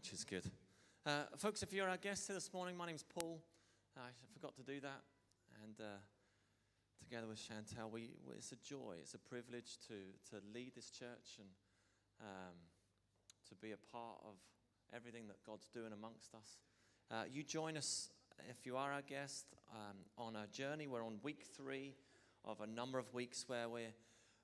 which is good. Uh, folks, if you're our guest here this morning, my name's Paul. I forgot to do that. And uh, together with Chantel, we, it's a joy, it's a privilege to, to lead this church and um, to be a part of everything that God's doing amongst us. Uh, you join us, if you are our guest, um, on a journey. We're on week three of a number of weeks where we're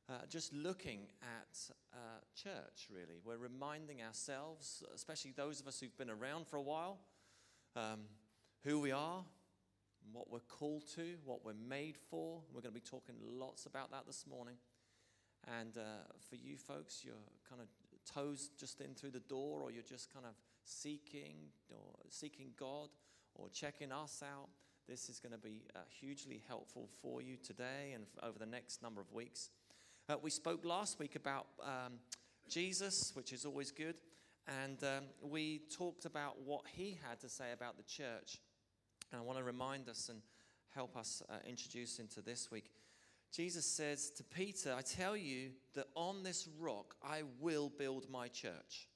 uh, just looking at uh, church, really. We're reminding ourselves, especially those of us who've been around for a while, um, who we are, what we're called to, what we're made for. We're going to be talking lots about that this morning. And uh, for you folks, you're kind of toes just in through the door, or you're just kind of seeking or seeking God or checking us out. This is going to be uh, hugely helpful for you today and over the next number of weeks. Uh, we spoke last week about um, Jesus, which is always good, and um, we talked about what he had to say about the church. And I want to remind us and help us uh, introduce into this week. Jesus says to Peter, I tell you that on this rock I will build my church,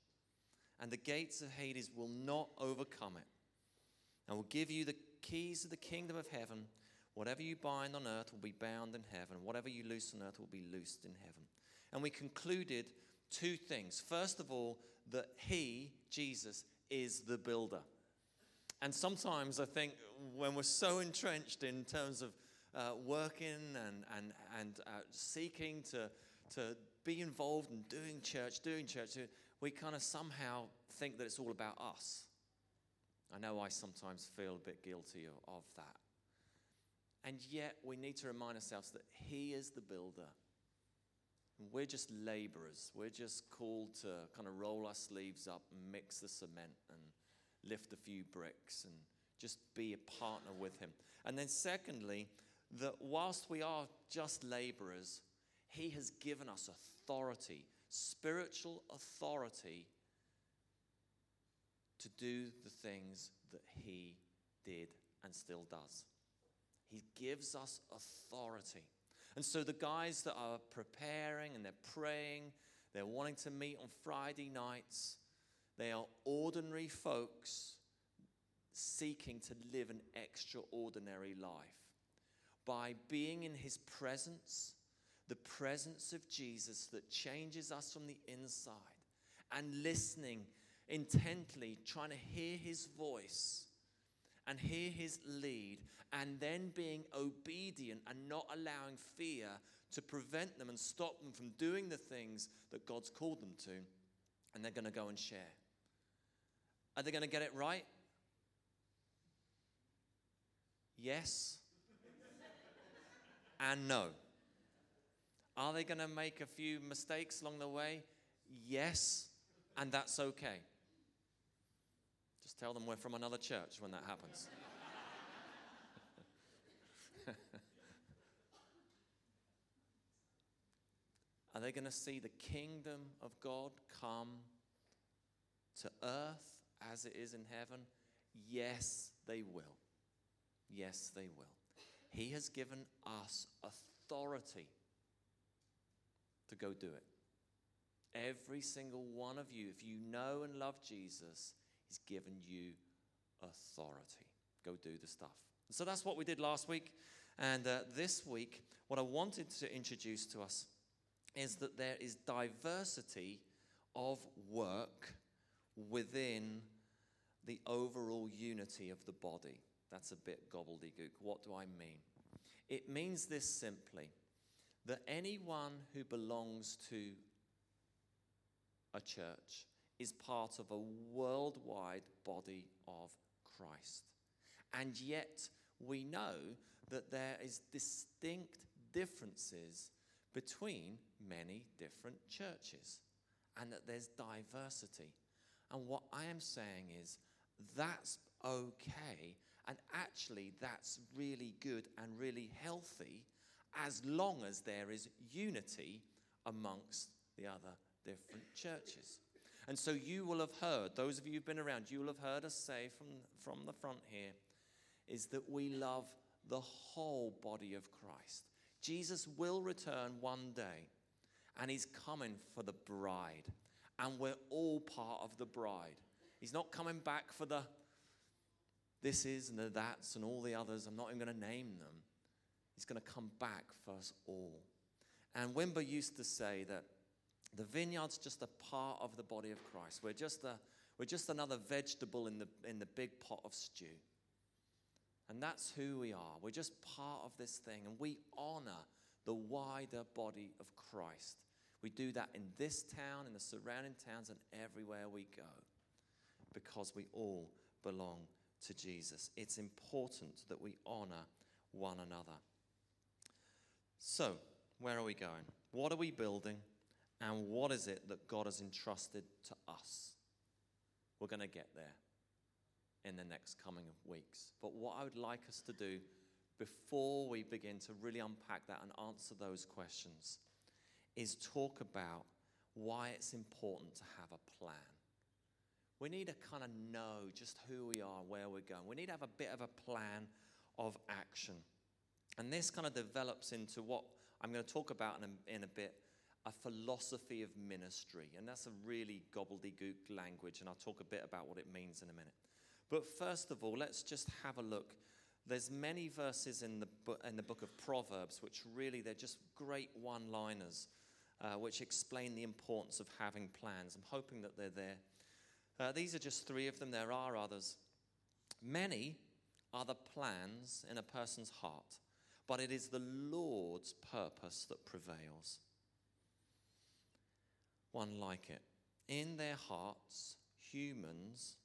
and the gates of Hades will not overcome it. I will give you the keys of the kingdom of heaven. Whatever you bind on earth will be bound in heaven. Whatever you loose on earth will be loosed in heaven. And we concluded two things. First of all, that He, Jesus, is the builder. And sometimes I think when we're so entrenched in terms of uh, working and, and, and uh, seeking to, to be involved in doing church, doing church, we kind of somehow think that it's all about us. I know I sometimes feel a bit guilty of, of that. And yet, we need to remind ourselves that He is the builder. And we're just laborers. We're just called to kind of roll our sleeves up mix the cement and lift a few bricks and just be a partner with Him. And then, secondly, that whilst we are just laborers, He has given us authority, spiritual authority, to do the things that He did and still does. He gives us authority. And so the guys that are preparing and they're praying, they're wanting to meet on Friday nights, they are ordinary folks seeking to live an extraordinary life. By being in his presence, the presence of Jesus that changes us from the inside, and listening intently, trying to hear his voice and hear his lead, and then being obedient and not allowing fear to prevent them and stop them from doing the things that God's called them to, and they're going to go and share. Are they going to get it right? Yes and no. Are they going to make a few mistakes along the way? Yes, and that's okay. Just tell them we're from another church when that happens. Are they going to see the kingdom of God come to earth as it is in heaven? Yes, they will. Yes, they will. He has given us authority to go do it. Every single one of you, if you know and love Jesus, He's given you authority. Go do the stuff. So that's what we did last week. And uh, this week, what I wanted to introduce to us is that there is diversity of work within the overall unity of the body. That's a bit gobbledygook. What do I mean? It means this simply that anyone who belongs to a church is part of a worldwide body of Christ. And yet, we know that there is distinct differences between many different churches and that there's diversity. And what I am saying is that's okay. And actually, that's really good and really healthy as long as there is unity amongst the other different churches. And so you will have heard, those of you who've been around, you will have heard us say from, from the front here, is that we love the whole body of Christ. Jesus will return one day, and he's coming for the bride. And we're all part of the bride. He's not coming back for the this is and the that's and all the others. I'm not even going to name them. He's going to come back for us all. And Wimber used to say that the vineyard's just a part of the body of Christ. We're just, a, we're just another vegetable in the, in the big pot of stew. And that's who we are. We're just part of this thing. And we honor the wider body of Christ. We do that in this town, in the surrounding towns, and everywhere we go because we all belong to Jesus. It's important that we honor one another. So, where are we going? What are we building? And what is it that God has entrusted to us? We're going to get there in the next coming weeks. But what I would like us to do before we begin to really unpack that and answer those questions is talk about why it's important to have a plan. We need to kind of know just who we are, where we're going. We need to have a bit of a plan of action. And this kind of develops into what I'm going to talk about in a, in a bit a philosophy of ministry. And that's a really gobbledygook language, and I'll talk a bit about what it means in a minute. But first of all, let's just have a look. There's many verses in the, book, in the book of Proverbs which really, they're just great one-liners uh, which explain the importance of having plans. I'm hoping that they're there. Uh, these are just three of them. There are others. Many are the plans in a person's heart, but it is the Lord's purpose that prevails. One like it. In their hearts, humans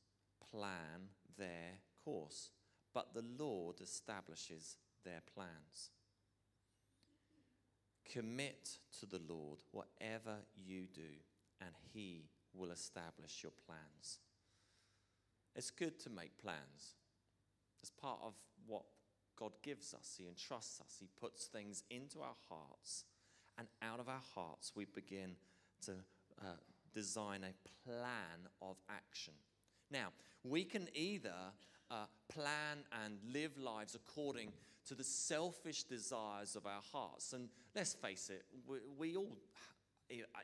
plan their course, but the Lord establishes their plans. Commit to the Lord whatever you do, and He will establish your plans. It's good to make plans. It's part of what God gives us. He entrusts us, He puts things into our hearts, and out of our hearts, we begin to uh, design a plan of action. Now, we can either uh, plan and live lives according to the selfish desires of our hearts. And let's face it, we, we all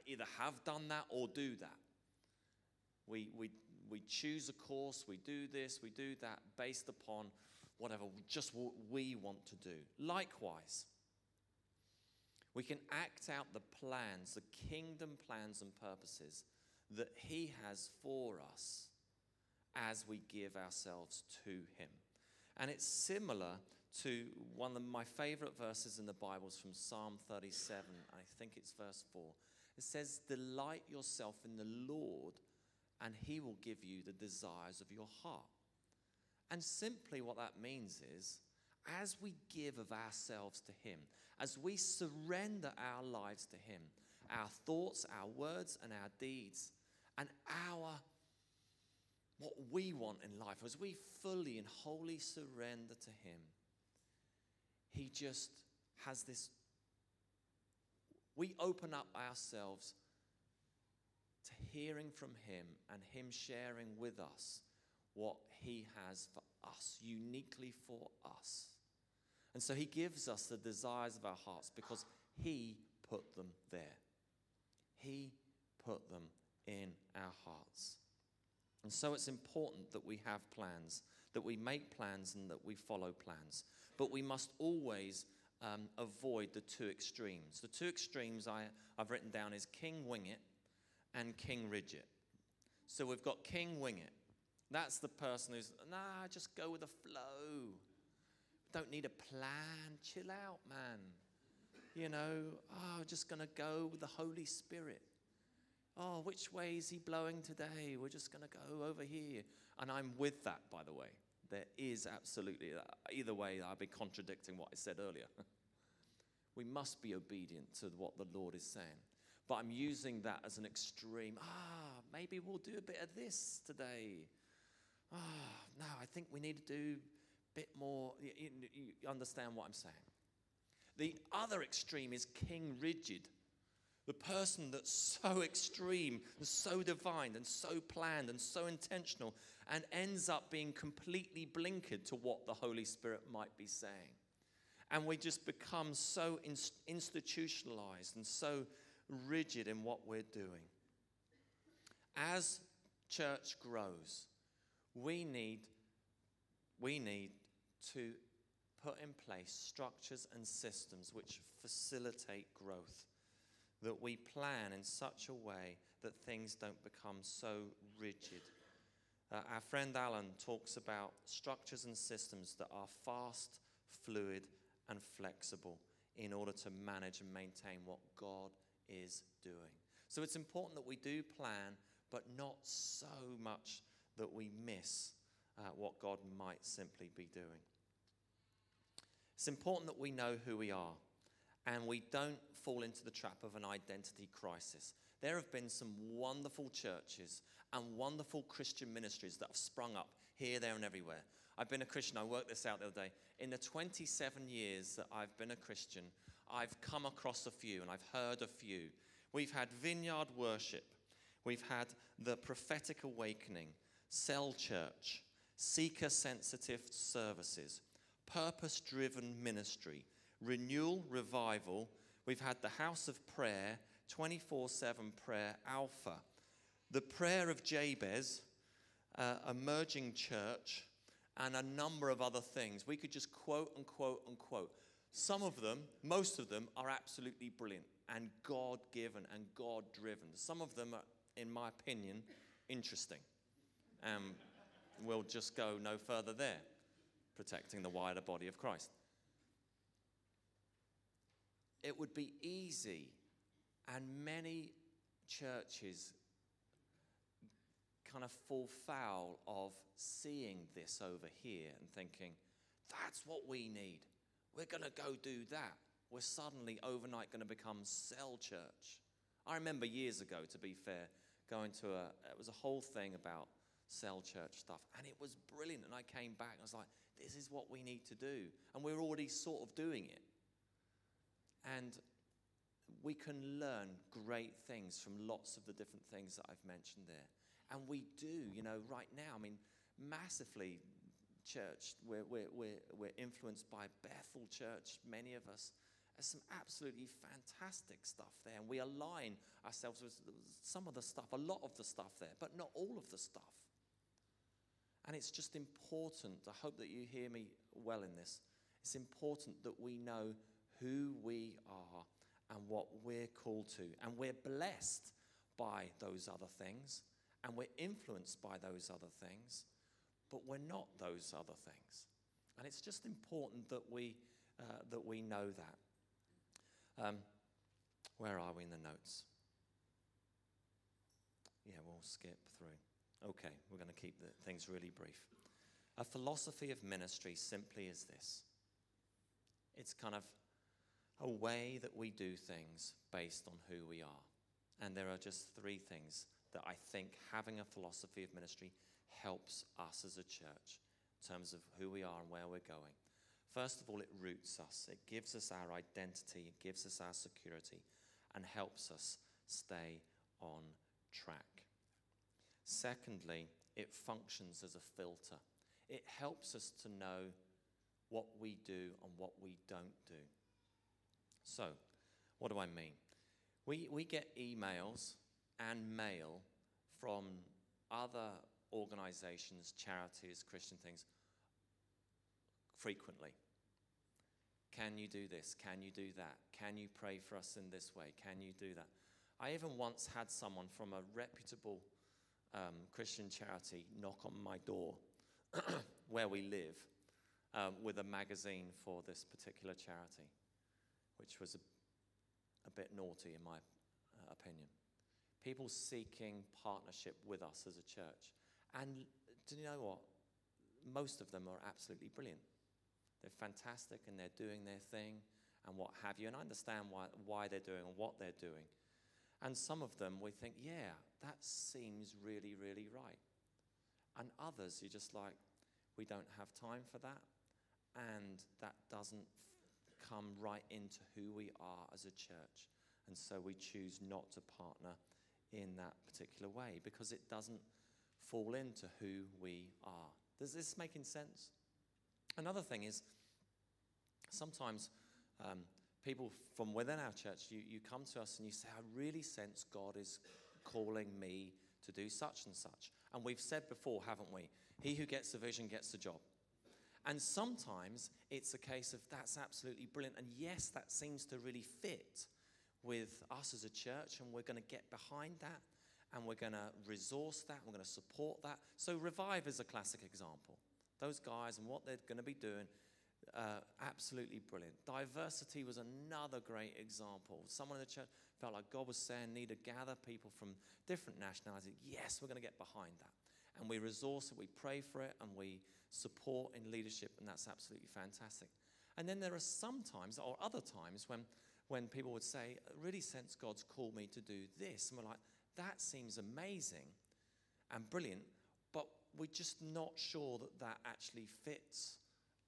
either have done that or do that. We, we, we choose a course, we do this, we do that based upon whatever, just what we want to do. Likewise, we can act out the plans, the kingdom plans and purposes that He has for us as we give ourselves to Him. And it's similar to one of my favorite verses in the Bible is from Psalm 37. I think it's verse 4. It says, Delight yourself in the Lord, and he will give you the desires of your heart. And simply what that means is, as we give of ourselves to him, as we surrender our lives to him, our thoughts, our words, and our deeds, and our what we want in life, as we fully and wholly surrender to him, he just has this. We open up ourselves to hearing from Him and Him sharing with us what He has for us, uniquely for us. And so He gives us the desires of our hearts because He put them there. He put them in our hearts. And so it's important that we have plans, that we make plans, and that we follow plans. But we must always um, avoid the two extremes. The two extremes I, I've written down is King Wing It and King Rigid. So we've got King Wing It. That's the person who's, nah, just go with the flow. Don't need a plan. Chill out, man. You know, oh, just going to go with the Holy Spirit. Oh, which way is he blowing today? We're just going to go over here. And I'm with that, by the way. There is absolutely, either way, I'll be contradicting what I said earlier. we must be obedient to what the Lord is saying. But I'm using that as an extreme. Ah, maybe we'll do a bit of this today. Ah, no, I think we need to do bit more. You, you, understand what I'm saying? The other extreme is king rigid. The person that's so extreme and so divine and so planned and so intentional and ends up being completely blinkered to what the Holy Spirit might be saying. And we just become so institutionalized and so rigid in what we're doing. As church grows, we need, we need to put in place structures and systems which facilitate growth. That we plan in such a way that things don't become so rigid. Uh, our friend Alan talks about structures and systems that are fast, fluid, and flexible in order to manage and maintain what God is doing. So it's important that we do plan, but not so much that we miss uh, what God might simply be doing. It's important that we know who we are and we don't fall into the trap of an identity crisis. There have been some wonderful churches and wonderful Christian ministries that have sprung up here, there, and everywhere. I've been a Christian, I worked this out the other day. In the 27 years that I've been a Christian, I've come across a few and I've heard a few. We've had vineyard worship, we've had the prophetic awakening, cell church, seeker sensitive services, purpose driven ministry, renewal, revival. We've had the house of prayer, 24 7 prayer alpha, the prayer of Jabez, uh, emerging church, and a number of other things. We could just quote and quote and quote. Some of them, most of them, are absolutely brilliant and God given and God driven. Some of them are, in my opinion, interesting. Um, we'll just go no further there, protecting the wider body of Christ. It would be easy, and many churches kind of fall foul of seeing this over here and thinking, that's what we need. We're going to go do that. We're suddenly overnight going to become cell church. I remember years ago, to be fair, going to a, it was a whole thing about cell church stuff, and it was brilliant. And I came back and I was like, this is what we need to do. And we're already sort of doing it. And we can learn great things from lots of the different things that I've mentioned there. And we do, you know, right now, I mean, massively, church, we're, we're, we're, we're influenced by Bethel Church, many of us. There's some absolutely fantastic stuff there, and we align ourselves with some of the stuff, a lot of the stuff there, but not all of the stuff. And it's just important, I hope that you hear me well in this. It's important that we know who we are and what we're called to. And we're blessed by those other things and we're influenced by those other things, but we're not those other things. And it's just important that we, uh, that we know that. Um, where are we in the notes? Yeah, we'll skip through. Okay, we're going to keep the things really brief. A philosophy of ministry simply is this it's kind of a way that we do things based on who we are. And there are just three things that I think having a philosophy of ministry helps us as a church in terms of who we are and where we're going. First of all, it roots us, it gives us our identity, it gives us our security, and helps us stay on track. Secondly, it functions as a filter. It helps us to know what we do and what we don't do. So, what do I mean? We, we get emails and mail from other organizations, charities, Christian things frequently. Can you do this? Can you do that? Can you pray for us in this way? Can you do that? I even once had someone from a reputable um, Christian charity knock on my door where we live um, with a magazine for this particular charity, which was a, a bit naughty in my uh, opinion people seeking partnership with us as a church. And do you know what? Most of them are absolutely brilliant. They're fantastic and they're doing their thing and what have you. And I understand why, why they're doing and what they're doing. And some of them we think, yeah, that seems really, really right. And others, you're just like, we don't have time for that. And that doesn't come right into who we are as a church. And so we choose not to partner in that particular way because it doesn't fall into who we are. Does this making sense? Another thing is sometimes um, people from within our church, you, you come to us and you say, I really sense God is calling me to do such and such. And we've said before, haven't we? He who gets the vision gets the job. And sometimes it's a case of that's absolutely brilliant. And yes, that seems to really fit with us as a church, and we're going to get behind that and we're going to resource that, we're going to support that. So, Revive is a classic example. Those guys and what they're going to be doing, uh, absolutely brilliant. Diversity was another great example. Someone in the church felt like God was saying, need to gather people from different nationalities. Yes, we're going to get behind that. And we resource it, we pray for it, and we support in leadership, and that's absolutely fantastic. And then there are some times, or other times, when, when people would say, really sense God's called me to do this. And we're like, that seems amazing and brilliant, but we're just not sure that that actually fits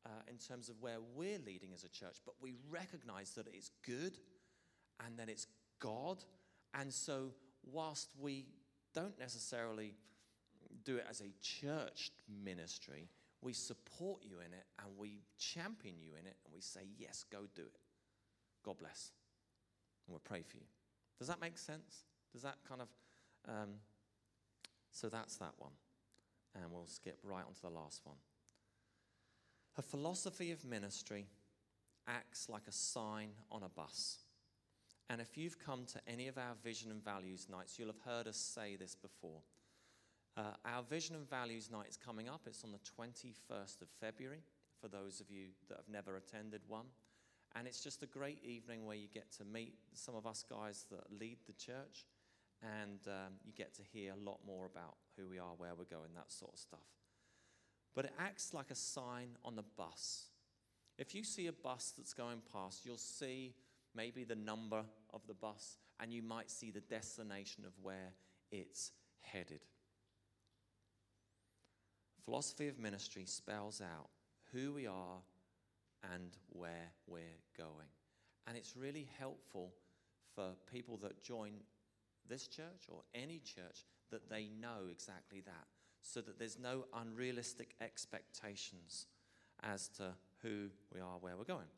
uh, in terms of where we're leading as a church. But we recognize that it's good and that it's God. And so, whilst we don't necessarily do it as a church ministry, we support you in it and we champion you in it and we say, Yes, go do it. God bless. And we'll pray for you. Does that make sense? Does that kind of. Um, so that's that one. And we'll skip right onto the last one. A philosophy of ministry acts like a sign on a bus. And if you've come to any of our vision and values nights, you'll have heard us say this before. Uh, our vision and values night is coming up. It's on the 21st of February for those of you that have never attended one. And it's just a great evening where you get to meet some of us guys that lead the church and um, you get to hear a lot more about who we are, where we're going, that sort of stuff. But it acts like a sign on the bus. If you see a bus that's going past, you'll see maybe the number of the bus, and you might see the destination of where it's headed. Philosophy of ministry spells out who we are and where we're going. And it's really helpful for people that join this church or any church that they know exactly that so that there's no unrealistic expectations as to who we are, where we're going.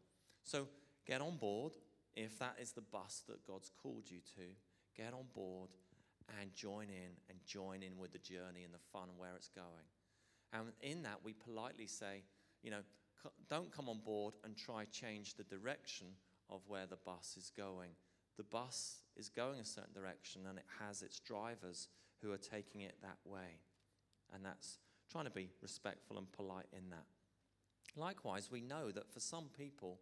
So get on board if that is the bus that God's called you to. Get on board and join in and join in with the journey and the fun and where it's going. And in that, we politely say, you know, don't come on board and try change the direction of where the bus is going. The bus is going a certain direction and it has its drivers who are taking it that way. And that's trying to be respectful and polite in that. Likewise, we know that for some people,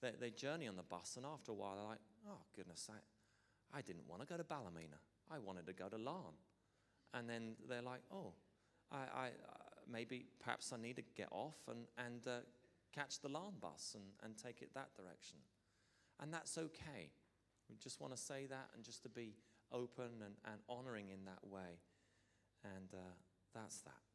they, they journey on the bus, and after a while, they're like, oh, goodness, I, I didn't want to go to Ballymena. I wanted to go to Larne. And then they're like, oh, I, I uh, maybe perhaps I need to get off and, and uh, catch the Larne bus and, and take it that direction. And that's okay. We just want to say that and just to be open and, and honoring in that way. And uh, that's that.